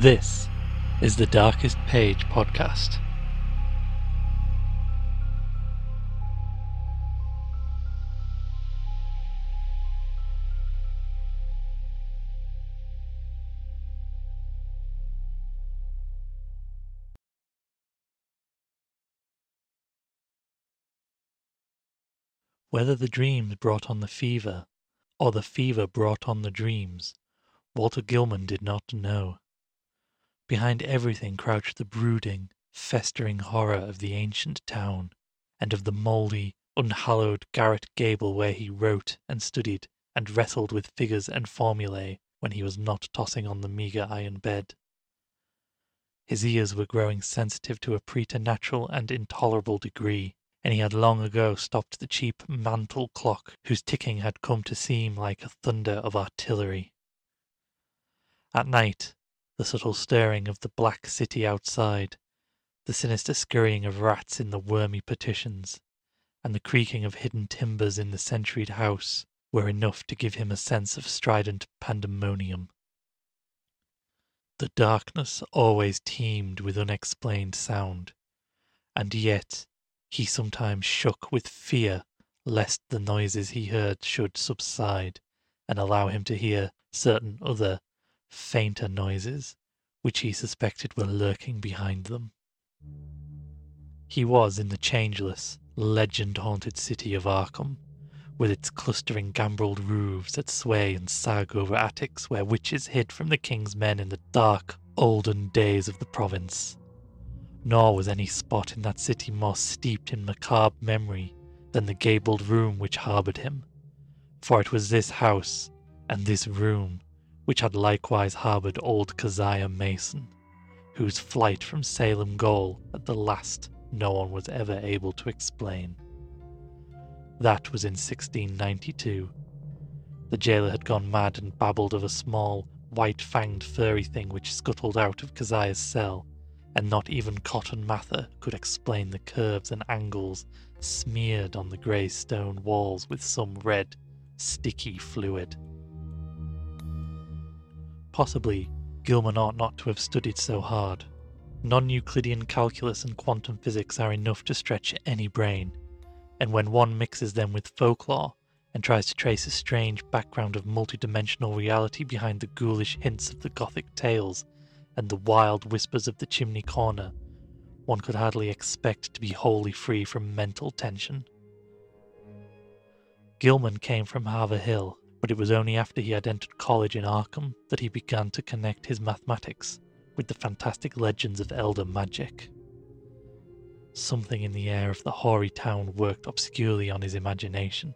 This is the Darkest Page podcast. Whether the dreams brought on the fever, or the fever brought on the dreams, Walter Gilman did not know. Behind everything crouched the brooding, festering horror of the ancient town, and of the mouldy, unhallowed garret gable where he wrote and studied and wrestled with figures and formulae when he was not tossing on the meagre iron bed. His ears were growing sensitive to a preternatural and intolerable degree, and he had long ago stopped the cheap mantel clock whose ticking had come to seem like a thunder of artillery. At night, the subtle stirring of the black city outside, the sinister scurrying of rats in the wormy partitions, and the creaking of hidden timbers in the centuried house were enough to give him a sense of strident pandemonium. The darkness always teemed with unexplained sound, and yet he sometimes shook with fear lest the noises he heard should subside and allow him to hear certain other, fainter noises which he suspected were lurking behind them. He was in the changeless, legend haunted city of Arkham, with its clustering gambreled roofs that sway and sag over attics where witches hid from the king's men in the dark, olden days of the province nor was any spot in that city more steeped in macabre memory than the gabled room which harboured him. For it was this house and this room which had likewise harboured old Keziah Mason, whose flight from Salem Gaol at the last no one was ever able to explain. That was in 1692. The jailer had gone mad and babbled of a small, white fanged furry thing which scuttled out of Keziah's cell and not even Cotton Mather could explain the curves and angles smeared on the grey stone walls with some red, sticky fluid. Possibly, Gilman ought not to have studied so hard. Non Euclidean calculus and quantum physics are enough to stretch any brain, and when one mixes them with folklore and tries to trace a strange background of multidimensional reality behind the ghoulish hints of the Gothic tales and the wild whispers of the chimney corner, one could hardly expect to be wholly free from mental tension. Gilman came from Haverhill, but it was only after he had entered college in Arkham that he began to connect his mathematics with the fantastic legends of elder magic. Something in the air of the hoary town worked obscurely on his imagination.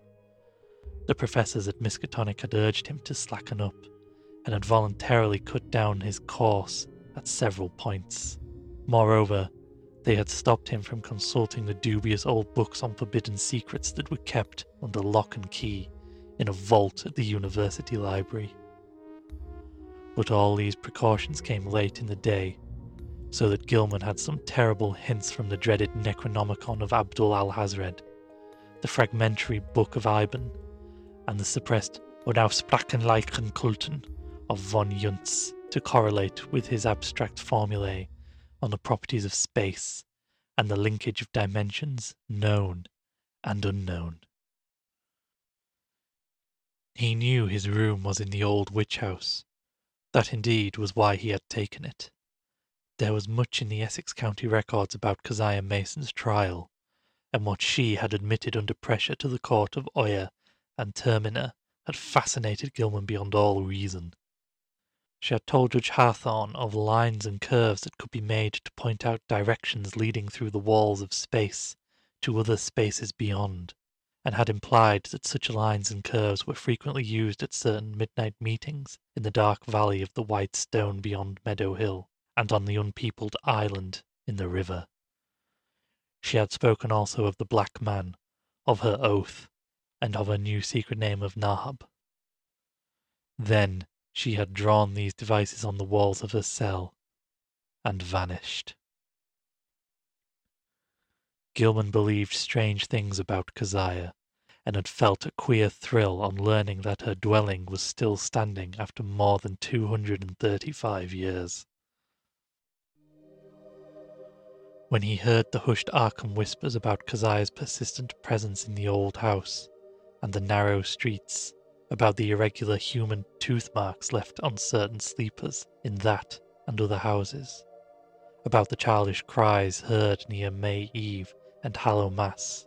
The professors at Miskatonic had urged him to slacken up, and had voluntarily cut down his course at several points. Moreover, they had stopped him from consulting the dubious old books on forbidden secrets that were kept under lock and key in a vault at the university library. But all these precautions came late in the day, so that Gilman had some terrible hints from the dreaded Necronomicon of Abdul Alhazred, the fragmentary Book of Eibon, and the suppressed Unaussprechlichen Kulten of von Junzt to correlate with his abstract formulae on the properties of space and the linkage of dimensions known and unknown. He knew his room was in the old witch house. That indeed was why he had taken it. There was much in the Essex County records about Keziah Mason's trial, and what she had admitted under pressure to the court of Oyer and Terminer had fascinated Gilman beyond all reason. She had told Judge Hathorne of lines and curves that could be made to point out directions leading through the walls of space to other spaces beyond, and had implied that such lines and curves were frequently used at certain midnight meetings in the dark valley of the white stone beyond Meadow Hill, and on the unpeopled island in the river. She had spoken also of the black man, of her oath, and of her new secret name of Nahab. Then she had drawn these devices on the walls of her cell and vanished. Gilman believed strange things about Keziah, and had felt a queer thrill on learning that her dwelling was still standing after more than two hundred and thirty five years. when he heard the hushed Arkham whispers about Keziah's persistent presence in the old house and the narrow streets, about the irregular human tooth marks left on certain sleepers in that and other houses, about the childish cries heard near May Eve and Hallowmass,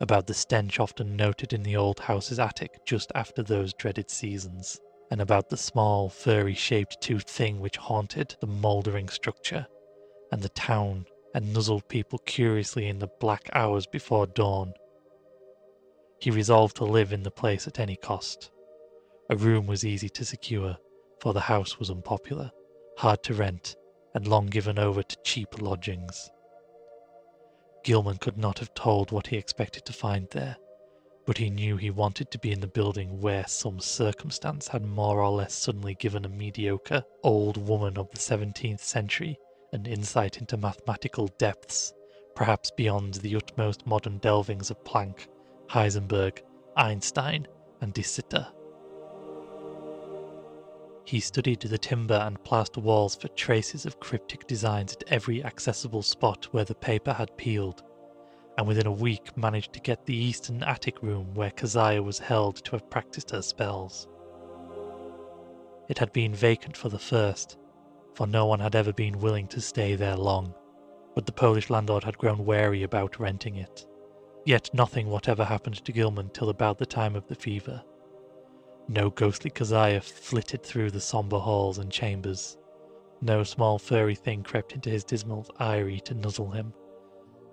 about the stench often noted in the old house's attic just after those dreaded seasons, and about the small, furry shaped toothed thing which haunted the mouldering structure and the town and nuzzled people curiously in the black hours before dawn. He resolved to live in the place at any cost. A room was easy to secure, for the house was unpopular, hard to rent, and long given over to cheap lodgings. Gilman could not have told what he expected to find there, but he knew he wanted to be in the building where some circumstance had more or less suddenly given a mediocre old woman of the 17th century an insight into mathematical depths, perhaps beyond the utmost modern delvings of Planck, Heisenberg, Einstein, and De Sitter. He studied the timber and plaster walls for traces of cryptic designs at every accessible spot where the paper had peeled, and within a week managed to get the eastern attic room where Keziah was held to have practiced her spells. It had been vacant for the first, for no one had ever been willing to stay there long, but the Polish landlord had grown wary about renting it. Yet nothing whatever happened to Gilman till about the time of the fever. No ghostly Keziah flitted through the sombre halls and chambers. No small furry thing crept into his dismal eyrie to nuzzle him,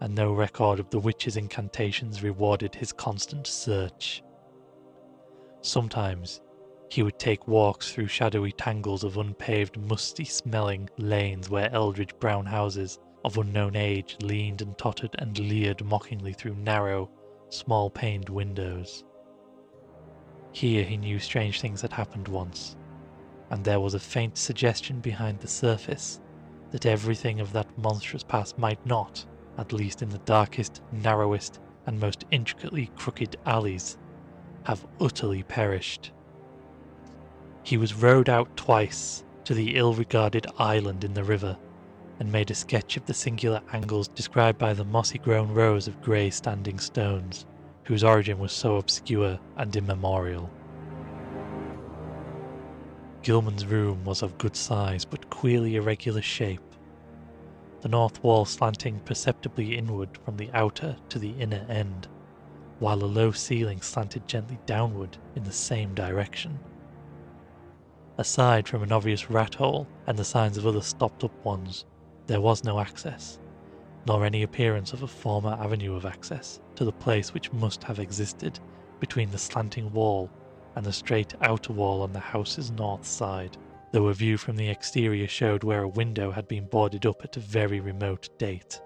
and no record of the witch's incantations rewarded his constant search. Sometimes he would take walks through shadowy tangles of unpaved, musty smelling lanes where eldritch brown houses of unknown age leaned and tottered and leered mockingly through narrow, small paned windows. Here he knew strange things had happened once, and there was a faint suggestion behind the surface that everything of that monstrous past might not, at least in the darkest, narrowest, and most intricately crooked alleys, have utterly perished. He was rowed out twice to the ill regarded island in the river, and made a sketch of the singular angles described by the mossy grown rows of grey standing stones, whose origin was so obscure and immemorial. Gilman's room was of good size but queerly irregular shape, the north wall slanting perceptibly inward from the outer to the inner end, while a low ceiling slanted gently downward in the same direction. Aside from an obvious rat hole and the signs of other stopped up ones, there was no access, nor any appearance of a former avenue of access to the place which must have existed between the slanting wall and the straight outer wall on the house's north side, though a view from the exterior showed where a window had been boarded up at a very remote date.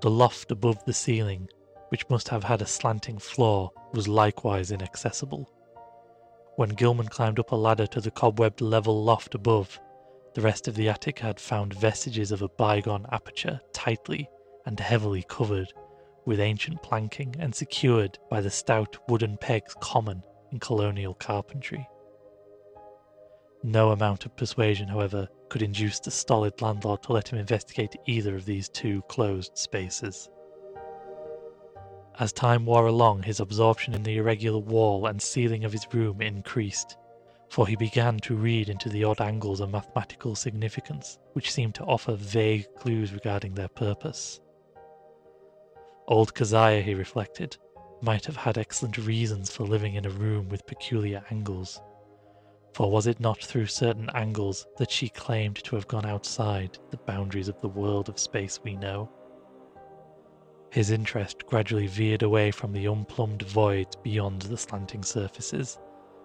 The loft above the ceiling, which must have had a slanting floor, was likewise inaccessible. When Gilman climbed up a ladder to the cobwebbed level loft above, the rest of the attic had found vestiges of a bygone aperture tightly and heavily covered with ancient planking and secured by the stout wooden pegs common in colonial carpentry. No amount of persuasion, however, could induce the stolid landlord to let him investigate either of these two closed spaces. As time wore along, his absorption in the irregular wall and ceiling of his room increased, for he began to read into the odd angles a mathematical significance which seemed to offer vague clues regarding their purpose. Old Keziah, he reflected, might have had excellent reasons for living in a room with peculiar angles, for was it not through certain angles that she claimed to have gone outside the boundaries of the world of space we know? His interest gradually veered away from the unplumbed voids beyond the slanting surfaces,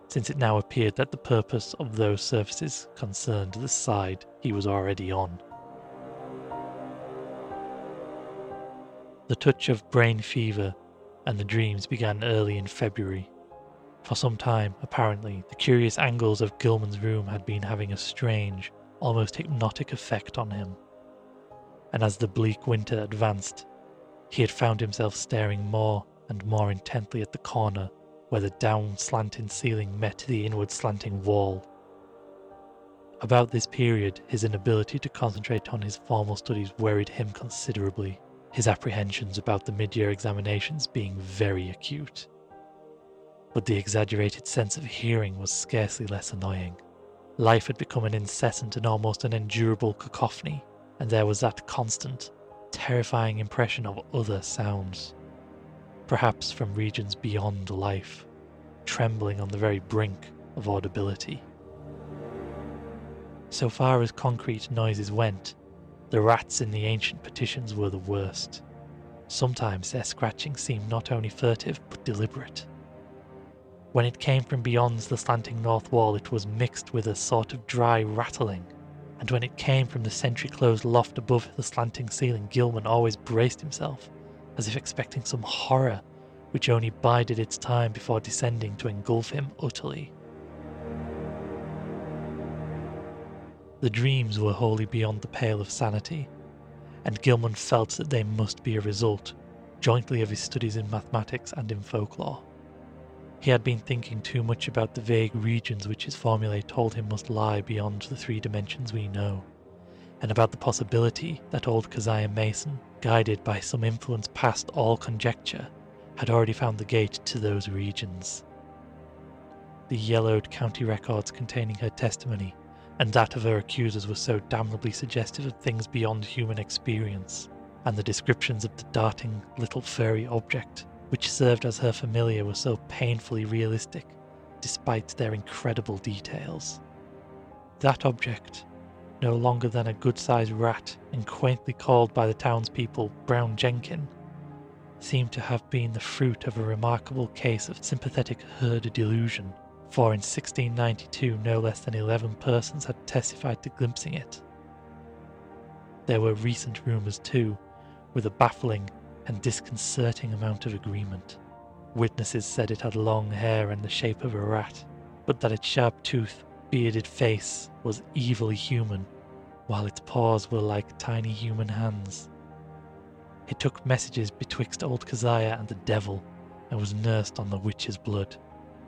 since it now appeared that the purpose of those services concerned the side he was already on. The touch of brain fever and the dreams began early in February. For some time, apparently, the curious angles of Gilman's room had been having a strange, almost hypnotic effect on him. And as the bleak winter advanced, he had found himself staring more and more intently at the corner where the down slanting ceiling met the inward slanting wall. About this period, his inability to concentrate on his formal studies worried him considerably, his apprehensions about the mid year examinations being very acute. But the exaggerated sense of hearing was scarcely less annoying. Life had become an incessant and almost unendurable cacophony, and there was that constant, terrifying impression of other sounds, perhaps from regions beyond life, trembling on the very brink of audibility. So far as concrete noises went, the rats in the ancient petitions were the worst. Sometimes their scratching seemed not only furtive but deliberate. When it came from beyond the slanting north wall, it was mixed with a sort of dry rattling, and when it came from the sentry closed loft above the slanting ceiling, Gilman always braced himself, as if expecting some horror which only bided its time before descending to engulf him utterly. The dreams were wholly beyond the pale of sanity, and Gilman felt that they must be a result, jointly of his studies in mathematics and in folklore. He had been thinking too much about the vague regions which his formulae told him must lie beyond the three dimensions we know, and about the possibility that old Keziah Mason, guided by some influence past all conjecture, had already found the gate to those regions. The yellowed county records containing her testimony and that of her accusers were so damnably suggestive of things beyond human experience, and the descriptions of the darting little furry object which served as her familiar were so painfully realistic, despite their incredible details. That object, no longer than a good sized rat and quaintly called by the townspeople Brown Jenkin, seemed to have been the fruit of a remarkable case of sympathetic herd delusion, for in 1692 no less than 11 persons had testified to glimpsing it. There were recent rumours too, with a baffling and disconcerting amount of agreement. Witnesses said it had long hair and the shape of a rat, but that its sharp tooth, bearded face was evilly human, while its paws were like tiny human hands. It took messages betwixt old Keziah and the devil, and was nursed on the witch's blood,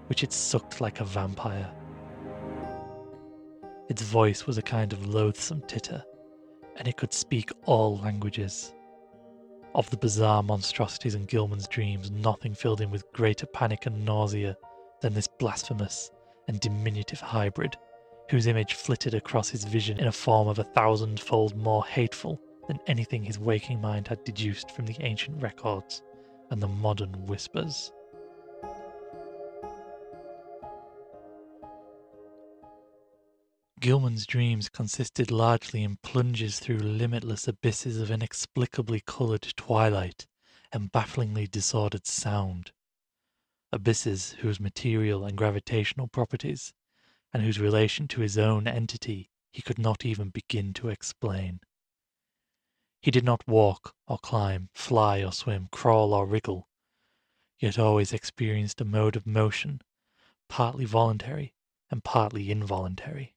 which it sucked like a vampire. Its voice was a kind of loathsome titter, and it could speak all languages. Of the bizarre monstrosities in Gilman's dreams, nothing filled him with greater panic and nausea than this blasphemous and diminutive hybrid, whose image flitted across his vision in a form of a thousandfold more hateful than anything his waking mind had deduced from the ancient records and the modern whispers. Gilman's dreams consisted largely in plunges through limitless abysses of inexplicably coloured twilight and bafflingly disordered sound. Abysses whose material and gravitational properties, and whose relation to his own entity, he could not even begin to explain. He did not walk or climb, fly or swim, crawl or wriggle, yet always experienced a mode of motion, partly voluntary and partly involuntary.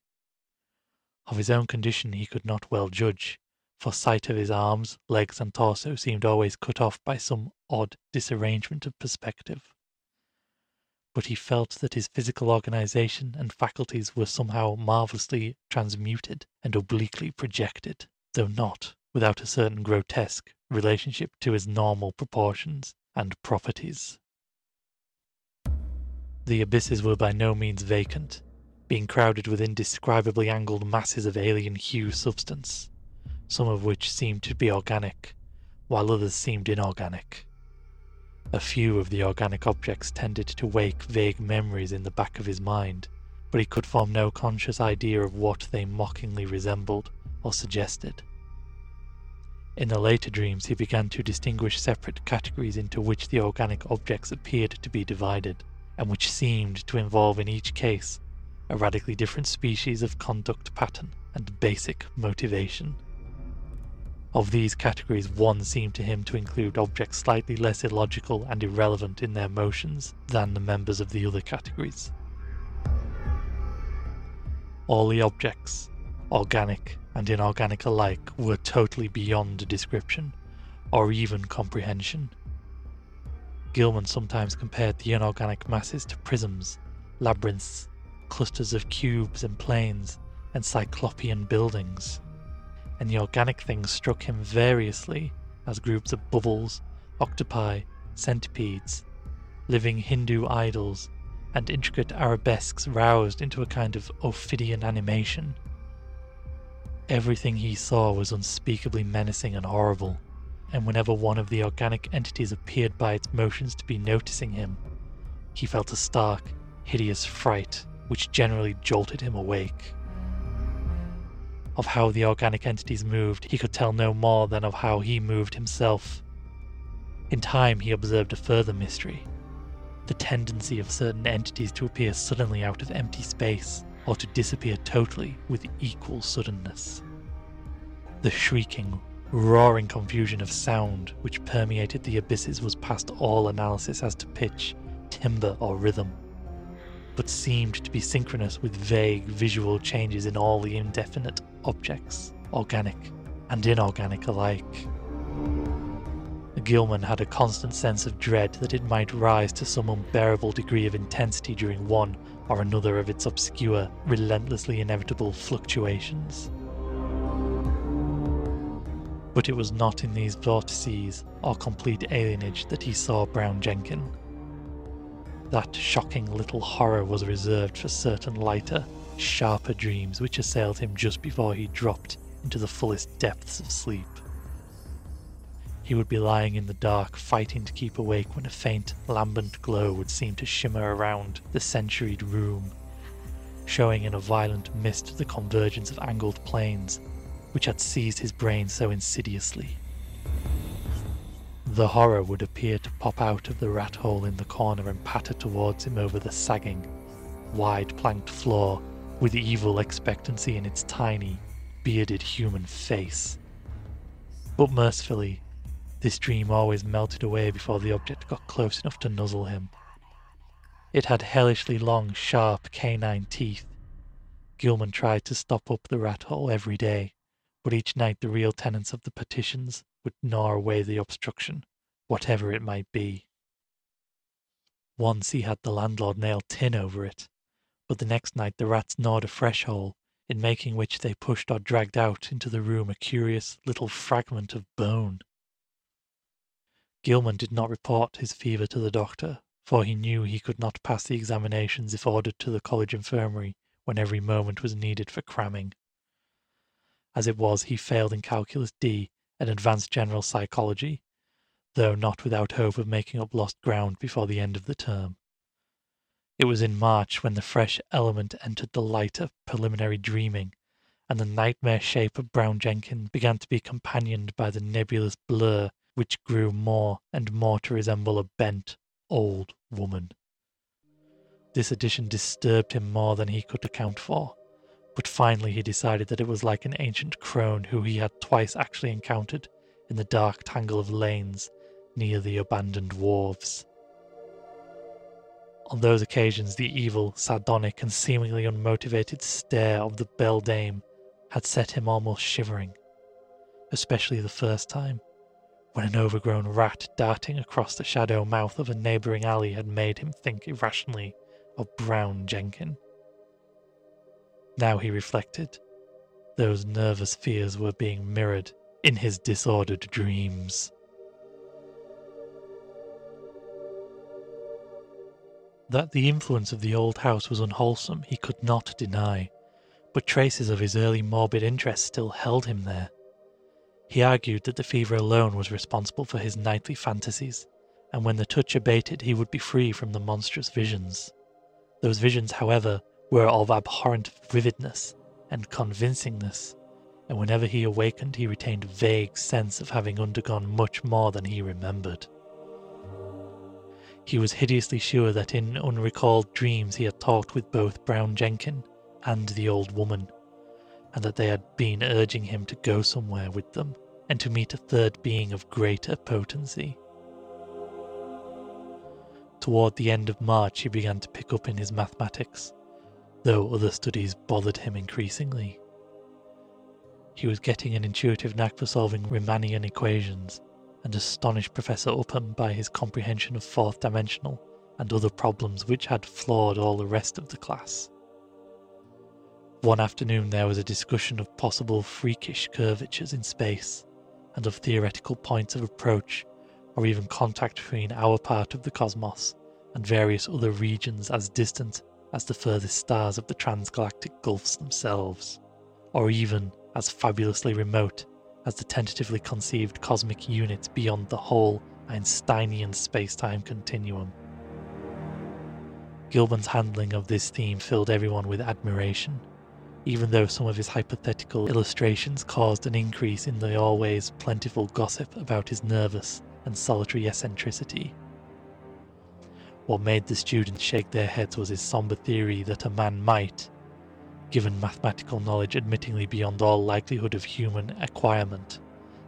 Of his own condition he could not well judge, for sight of his arms, legs, and torso seemed always cut off by some odd disarrangement of perspective. But he felt that his physical organization and faculties were somehow marvelously transmuted and obliquely projected, though not without a certain grotesque relationship to his normal proportions and properties. The abysses were by no means vacant, being crowded with indescribably angled masses of alien hue substance, some of which seemed to be organic, while others seemed inorganic. A few of the organic objects tended to wake vague memories in the back of his mind, but he could form no conscious idea of what they mockingly resembled or suggested. In the later dreams, he began to distinguish separate categories into which the organic objects appeared to be divided, and which seemed to involve in each case a radically different species of conduct pattern and basic motivation. Of these categories, one seemed to him to include objects slightly less illogical and irrelevant in their motions than the members of the other categories. All the objects, organic and inorganic alike, were totally beyond description or even comprehension. Gilman sometimes compared the inorganic masses to prisms, labyrinths, clusters of cubes and planes, and cyclopean buildings, and the organic things struck him variously as groups of bubbles, octopi, centipedes, living Hindu idols, and intricate arabesques roused into a kind of Ophidian animation. Everything he saw was unspeakably menacing and horrible, and whenever one of the organic entities appeared by its motions to be noticing him, he felt a stark, hideous fright which generally jolted him awake. Of how the organic entities moved, he could tell no more than of how he moved himself. In time, he observed a further mystery the tendency of certain entities to appear suddenly out of empty space, or to disappear totally with equal suddenness. The shrieking, roaring confusion of sound which permeated the abysses was past all analysis as to pitch, timbre, or rhythm, but seemed to be synchronous with vague visual changes in all the indefinite objects, organic and inorganic alike. Gilman had a constant sense of dread that it might rise to some unbearable degree of intensity during one or another of its obscure, relentlessly inevitable fluctuations. But it was not in these vortices or complete alienage that he saw Brown Jenkin. That shocking little horror was reserved for certain lighter, sharper dreams which assailed him just before he dropped into the fullest depths of sleep. He would be lying in the dark, fighting to keep awake when a faint, lambent glow would seem to shimmer around the centuried room, showing in a violent mist the convergence of angled planes which had seized his brain so insidiously. The horror would appear to pop out of the rat hole in the corner and patter towards him over the sagging, wide planked floor with evil expectancy in its tiny, bearded human face. But mercifully, this dream always melted away before the object got close enough to nuzzle him. It had hellishly long, sharp canine teeth. Gilman tried to stop up the rat hole every day, but each night the real tenants of the partitions would gnaw away the obstruction, whatever it might be. Once he had the landlord nail tin over it, but the next night the rats gnawed a fresh hole, in making which they pushed or dragged out into the room a curious little fragment of bone. Gilman did not report his fever to the doctor, for he knew he could not pass the examinations if ordered to the college infirmary when every moment was needed for cramming. As it was, he failed in Calculus D and Advanced General Psychology, though not without hope of making up lost ground before the end of the term. It was in March when the fresh element entered the light of preliminary dreaming, and the nightmare shape of Brown Jenkins began to be companioned by the nebulous blur which grew more and more to resemble a bent, old woman. This addition disturbed him more than he could account for, but finally he decided that it was like an ancient crone who he had twice actually encountered in the dark tangle of lanes near the abandoned wharves. On those occasions, the evil, sardonic, and seemingly unmotivated stare of the beldame had set him almost shivering, especially the first time when an overgrown rat darting across the shadow mouth of a neighbouring alley had made him think irrationally of Brown Jenkin. Now he reflected, those nervous fears were being mirrored in his disordered dreams. That the influence of the old house was unwholesome he could not deny, but traces of his early morbid interest still held him there. He argued that the fever alone was responsible for his nightly fantasies, and when the touch abated, he would be free from the monstrous visions. Those visions, however, were of abhorrent vividness and convincingness, and whenever he awakened, he retained a vague sense of having undergone much more than he remembered. He was hideously sure that in unrecalled dreams he had talked with both Brown Jenkin and the old woman, and that they had been urging him to go somewhere with them and to meet a third being of greater potency. Toward the end of March, he began to pick up in his mathematics, though other studies bothered him increasingly. He was getting an intuitive knack for solving Riemannian equations and astonished Professor Upham by his comprehension of fourth dimensional and other problems which had floored all the rest of the class. One afternoon there was a discussion of possible freakish curvatures in space, and of theoretical points of approach, or even contact between our part of the cosmos and various other regions as distant as the furthest stars of the transgalactic gulfs themselves, or even as fabulously remote as the tentatively conceived cosmic units beyond the whole Einsteinian space-time continuum. Gilman's handling of this theme filled everyone with admiration, even though some of his hypothetical illustrations caused an increase in the always plentiful gossip about his nervous and solitary eccentricity. What made the students shake their heads was his somber theory that a man might, given mathematical knowledge admittingly beyond all likelihood of human acquirement,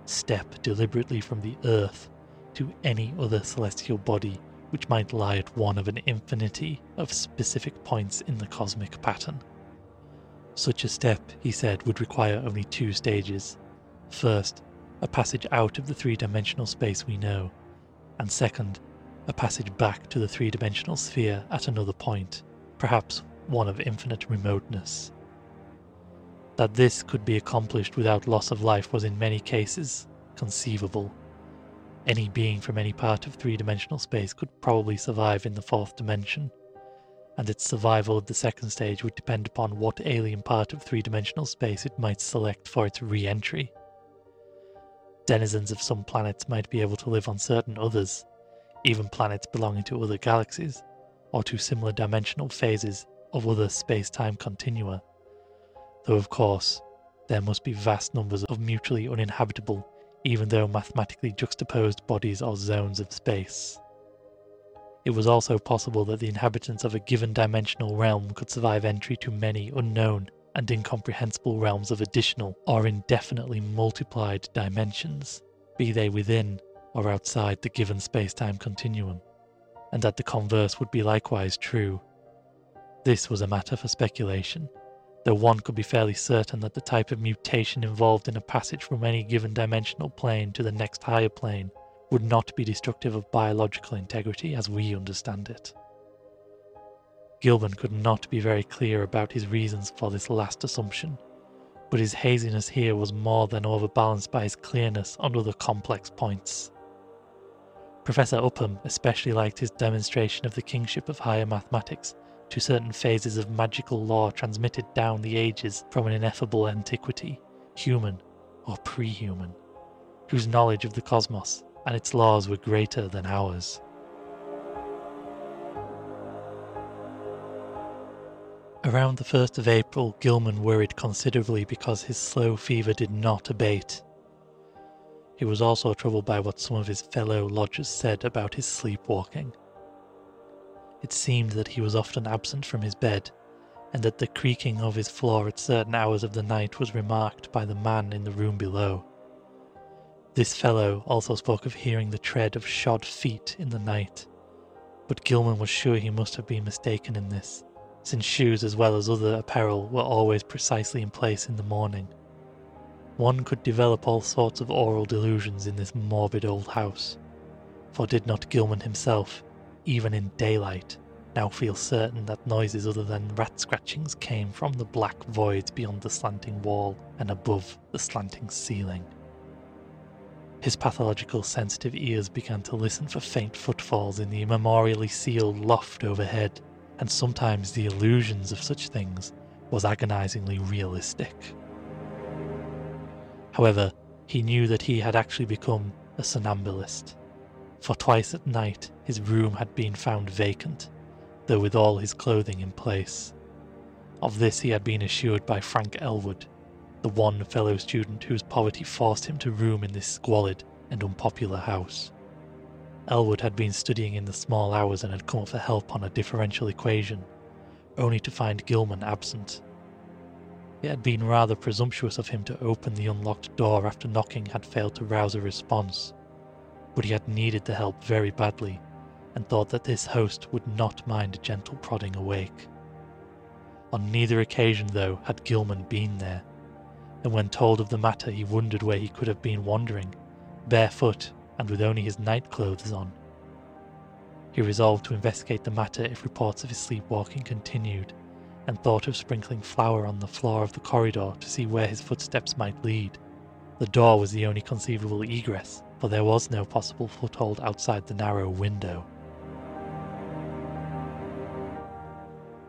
step deliberately from the earth to any other celestial body which might lie at one of an infinity of specific points in the cosmic pattern. Such a step, he said, would require only two stages. First, a passage out of the three dimensional space we know, and second, a passage back to the three dimensional sphere at another point, perhaps one of infinite remoteness. That this could be accomplished without loss of life was in many cases conceivable. Any being from any part of three dimensional space could probably survive in the fourth dimension, and its survival of the second stage would depend upon what alien part of three dimensional space it might select for its re entry. Denizens of some planets might be able to live on certain others, even planets belonging to other galaxies, or to similar dimensional phases of other space time continua. Though, of course, there must be vast numbers of mutually uninhabitable, even though mathematically juxtaposed bodies or zones of space. It was also possible that the inhabitants of a given dimensional realm could survive entry to many unknown and incomprehensible realms of additional or indefinitely multiplied dimensions, be they within or outside the given space-time continuum, and that the converse would be likewise true. This was a matter for speculation, though one could be fairly certain that the type of mutation involved in a passage from any given dimensional plane to the next higher plane would not be destructive of biological integrity as we understand it. Gilman could not be very clear about his reasons for this last assumption, but his haziness here was more than overbalanced by his clearness on other complex points. Professor Upham especially liked his demonstration of the kingship of higher mathematics to certain phases of magical law transmitted down the ages from an ineffable antiquity, human or pre human, whose knowledge of the cosmos and its laws were greater than ours. Around the 1st of April, Gilman worried considerably because his slow fever did not abate he was also troubled by what some of his fellow lodgers said about his sleepwalking. It seemed that he was often absent from his bed, and that the creaking of his floor at certain hours of the night was remarked by the man in the room below. This fellow also spoke of hearing the tread of shod feet in the night, but Gilman was sure he must have been mistaken in this, since shoes as well as other apparel were always precisely in place in the morning. One could develop all sorts of aural delusions in this morbid old house. For did not Gilman himself, even in daylight, now feel certain that noises other than rat scratchings came from the black voids beyond the slanting wall and above the slanting ceiling? His pathological sensitive ears began to listen for faint footfalls in the immemorially sealed loft overhead, and sometimes the illusions of such things was agonizingly realistic. However, he knew that he had actually become a somnambulist, for twice at night his room had been found vacant, though with all his clothing in place. Of this he had been assured by Frank Elwood, the one fellow student whose poverty forced him to room in this squalid and unpopular house. Elwood had been studying in the small hours and had come for help on a differential equation, only to find Gilman absent. It had been rather presumptuous of him to open the unlocked door after knocking had failed to rouse a response, but he had needed the help very badly and thought that this host would not mind a gentle prodding awake. On neither occasion, though, had Gilman been there, and when told of the matter, he wondered where he could have been wandering, barefoot and with only his night clothes on. He resolved to investigate the matter if reports of his sleepwalking continued, and thought of sprinkling flour on the floor of the corridor to see where his footsteps might lead. The door was the only conceivable egress, for there was no possible foothold outside the narrow window.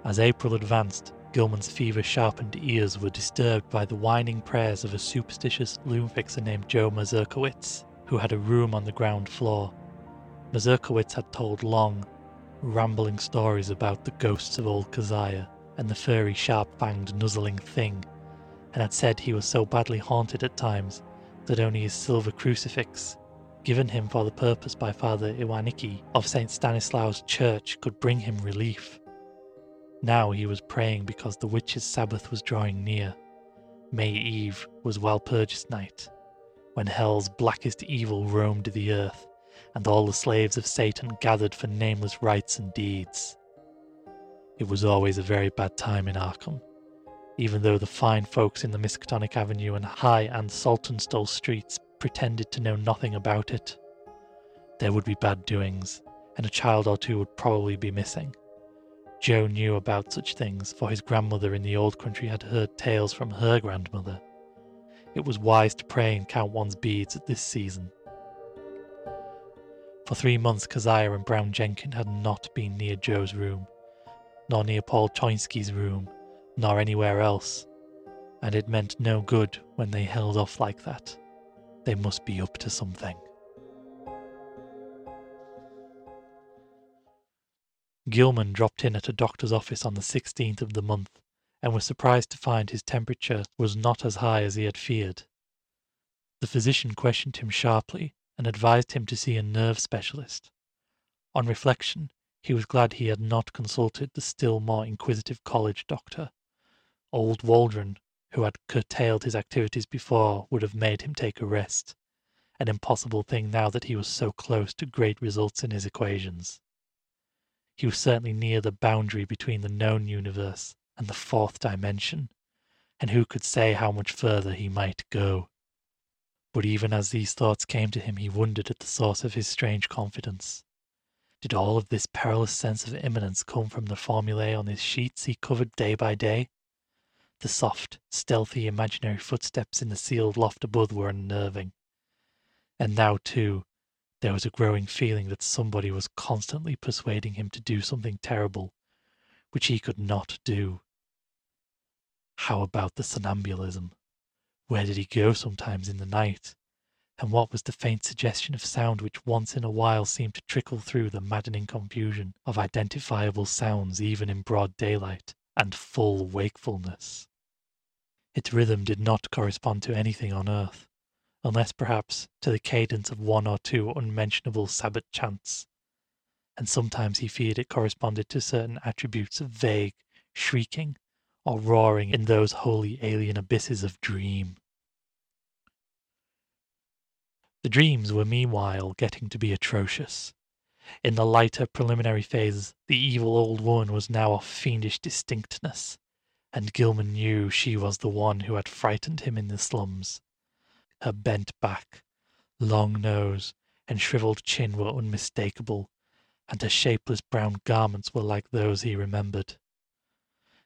As April advanced, Gilman's fever sharpened ears were disturbed by the whining prayers of a superstitious loom fixer named Joe Mazurkowitz, who had a room on the ground floor. Mazurkowitz had told long, rambling stories about the ghosts of old Keziah and the furry, sharp fanged, nuzzling thing, and had said he was so badly haunted at times that only his silver crucifix, given him for the purpose by Father Iwanicki of St. Stanislaus Church, could bring him relief. Now he was praying because the witch's Sabbath was drawing near. May Eve was Walpurgis night, when hell's blackest evil roamed the earth, and all the slaves of Satan gathered for nameless rites and deeds. It was always a very bad time in Arkham, even though the fine folks in the Miskatonic Avenue and High and Saltonstall streets pretended to know nothing about it. There would be bad doings, and a child or two would probably be missing. Joe knew about such things, for his grandmother in the old country had heard tales from her grandmother. It was wise to pray and count one's beads at this season. For three months, Keziah and Brown Jenkin had not been near Joe's room, nor near Paul Choynski's room, nor anywhere else, and it meant no good when they held off like that. They must be up to something. Gilman dropped in at a doctor's office on the 16th of the month and was surprised to find his temperature was not as high as he had feared. The physician questioned him sharply and advised him to see a nerve specialist. On reflection, he was glad he had not consulted the still more inquisitive college doctor. Old Waldron, who had curtailed his activities before, would have made him take a rest, an impossible thing now that he was so close to great results in his equations. He was certainly near the boundary between the known universe and the fourth dimension, and who could say how much further he might go? But even as these thoughts came to him, he wondered at the source of his strange confidence. Did all of this perilous sense of imminence come from the formulae on his sheets he covered day by day? The soft, stealthy, imaginary footsteps in the sealed loft above were unnerving. And now, too, there was a growing feeling that somebody was constantly persuading him to do something terrible, which he could not do. How about the somnambulism? Where did he go sometimes in the night? And what was the faint suggestion of sound which once in a while seemed to trickle through the maddening confusion of identifiable sounds even in broad daylight and full wakefulness? Its rhythm did not correspond to anything on earth unless perhaps to the cadence of one or two unmentionable Sabbath chants. And sometimes he feared it corresponded to certain attributes of vague shrieking or roaring in those wholly alien abysses of dream. The dreams were meanwhile getting to be atrocious. In the lighter preliminary phases, the evil old woman was now of fiendish distinctness, and Gilman knew she was the one who had frightened him in the slums. Her bent back, long nose, and shriveled chin were unmistakable, and her shapeless brown garments were like those he remembered.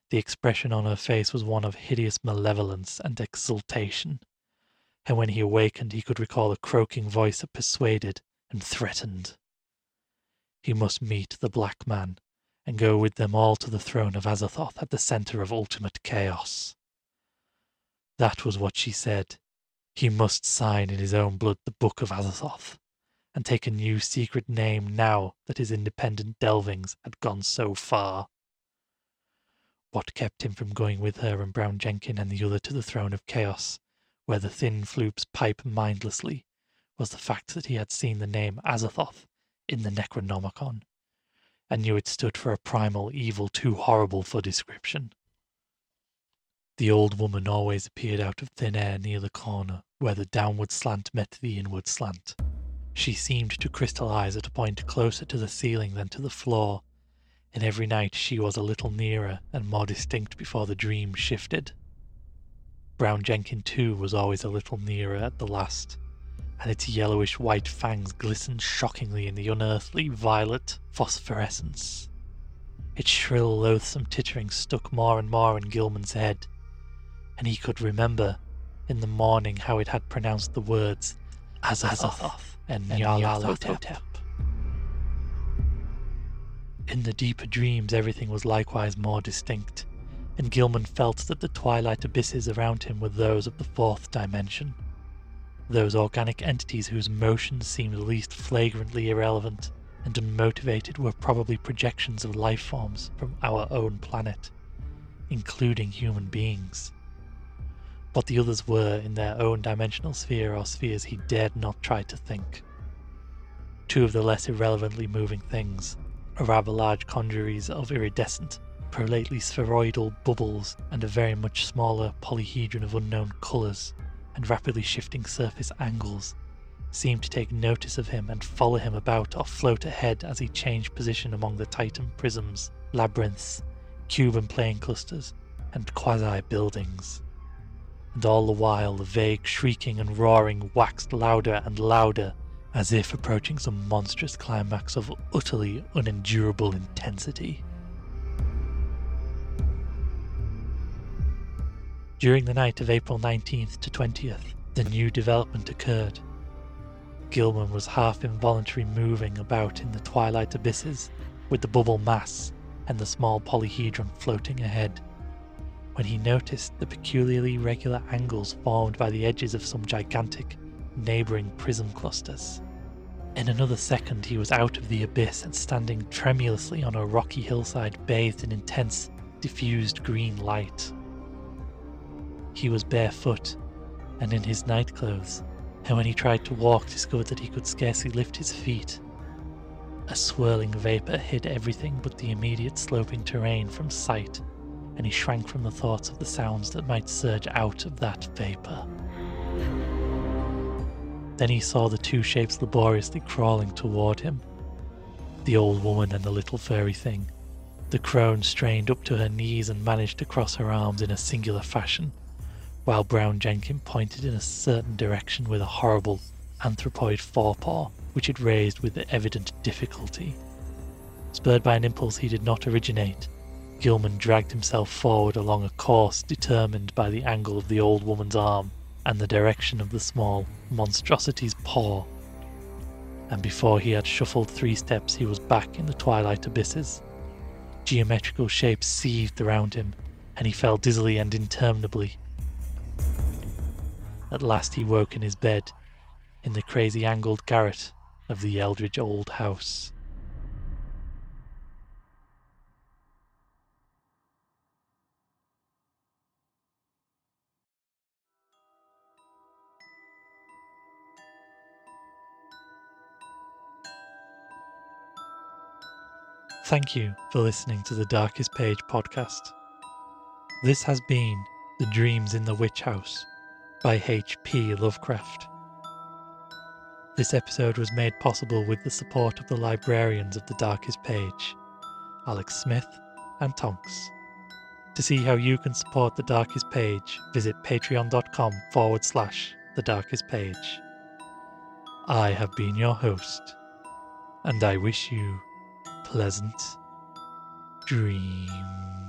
The expression on her face was one of hideous malevolence and exultation, and when he awakened he could recall a croaking voice that persuaded and threatened. He must meet the black man and go with them all to the throne of Azathoth at the center of ultimate chaos. That was what she said he must sign in his own blood the Book of Azathoth, and take a new secret name now that his independent delvings had gone so far. What kept him from going with her and Brown Jenkin and the other to the throne of chaos, where the thin floops pipe mindlessly, was the fact that he had seen the name Azathoth in the Necronomicon, and knew it stood for a primal evil too horrible for description. The old woman always appeared out of thin air near the corner where the downward slant met the inward slant. She seemed to crystallize at a point closer to the ceiling than to the floor, and every night she was a little nearer and more distinct before the dream shifted. Brown Jenkin, too, was always a little nearer at the last, and its yellowish white fangs glistened shockingly in the unearthly violet phosphorescence. Its shrill, loathsome tittering stuck more and more in Gilman's head, and he could remember in the morning how it had pronounced the words Azathoth and Nyarlathotep. In the deeper dreams, everything was likewise more distinct, and Gilman felt that the twilight abysses around him were those of the fourth dimension. Those organic entities whose motions seemed least flagrantly irrelevant and unmotivated were probably projections of life forms from our own planet, including human beings. What the others were in their own dimensional sphere or spheres he dared not try to think. Two of the less irrelevantly moving things are rather large congeries of iridescent, prolately spheroidal bubbles and a very much smaller polyhedron of unknown colours and rapidly shifting surface angles seemed to take notice of him and follow him about or float ahead as he changed position among the Titan prisms, labyrinths, cube-and-plane clusters, and quasi buildings. And all the while the vague shrieking and roaring waxed louder and louder, as if approaching some monstrous climax of utterly unendurable intensity. During the night of April 19th to 20th, the new development occurred. Gilman was half involuntarily moving about in the twilight abysses, with the bubble mass and the small polyhedron floating ahead, when he noticed the peculiarly regular angles formed by the edges of some gigantic, neighbouring prism clusters. In another second, he was out of the abyss and standing tremulously on a rocky hillside bathed in intense, diffused green light. He was barefoot and in his nightclothes, and when he tried to walk, discovered that he could scarcely lift his feet. A swirling vapour hid everything but the immediate sloping terrain from sight, and he shrank from the thoughts of the sounds that might surge out of that vapour. Then he saw the two shapes laboriously crawling toward him the old woman and the little furry thing. The crone strained up to her knees and managed to cross her arms in a singular fashion, while Brown Jenkin pointed in a certain direction with a horrible anthropoid forepaw, which it raised with evident difficulty. Spurred by an impulse he did not originate, Gilman dragged himself forward along a course determined by the angle of the old woman's arm and the direction of the small monstrosity's paw. And before he had shuffled three steps, he was back in the twilight abysses. Geometrical shapes seethed around him, and he fell dizzily and interminably at last he woke in his bed, in the crazy angled garret of the eldritch old house. Thank you for listening to the Darkest Page podcast. This has been The Dreams in the Witch House by H.P. Lovecraft. This episode was made possible with the support of the librarians of The Darkest Page, Alex Smith and Tonks. To see how you can support The Darkest Page, visit patreon.com forward slash The Darkest Page. I have been your host, and I wish you pleasant dreams.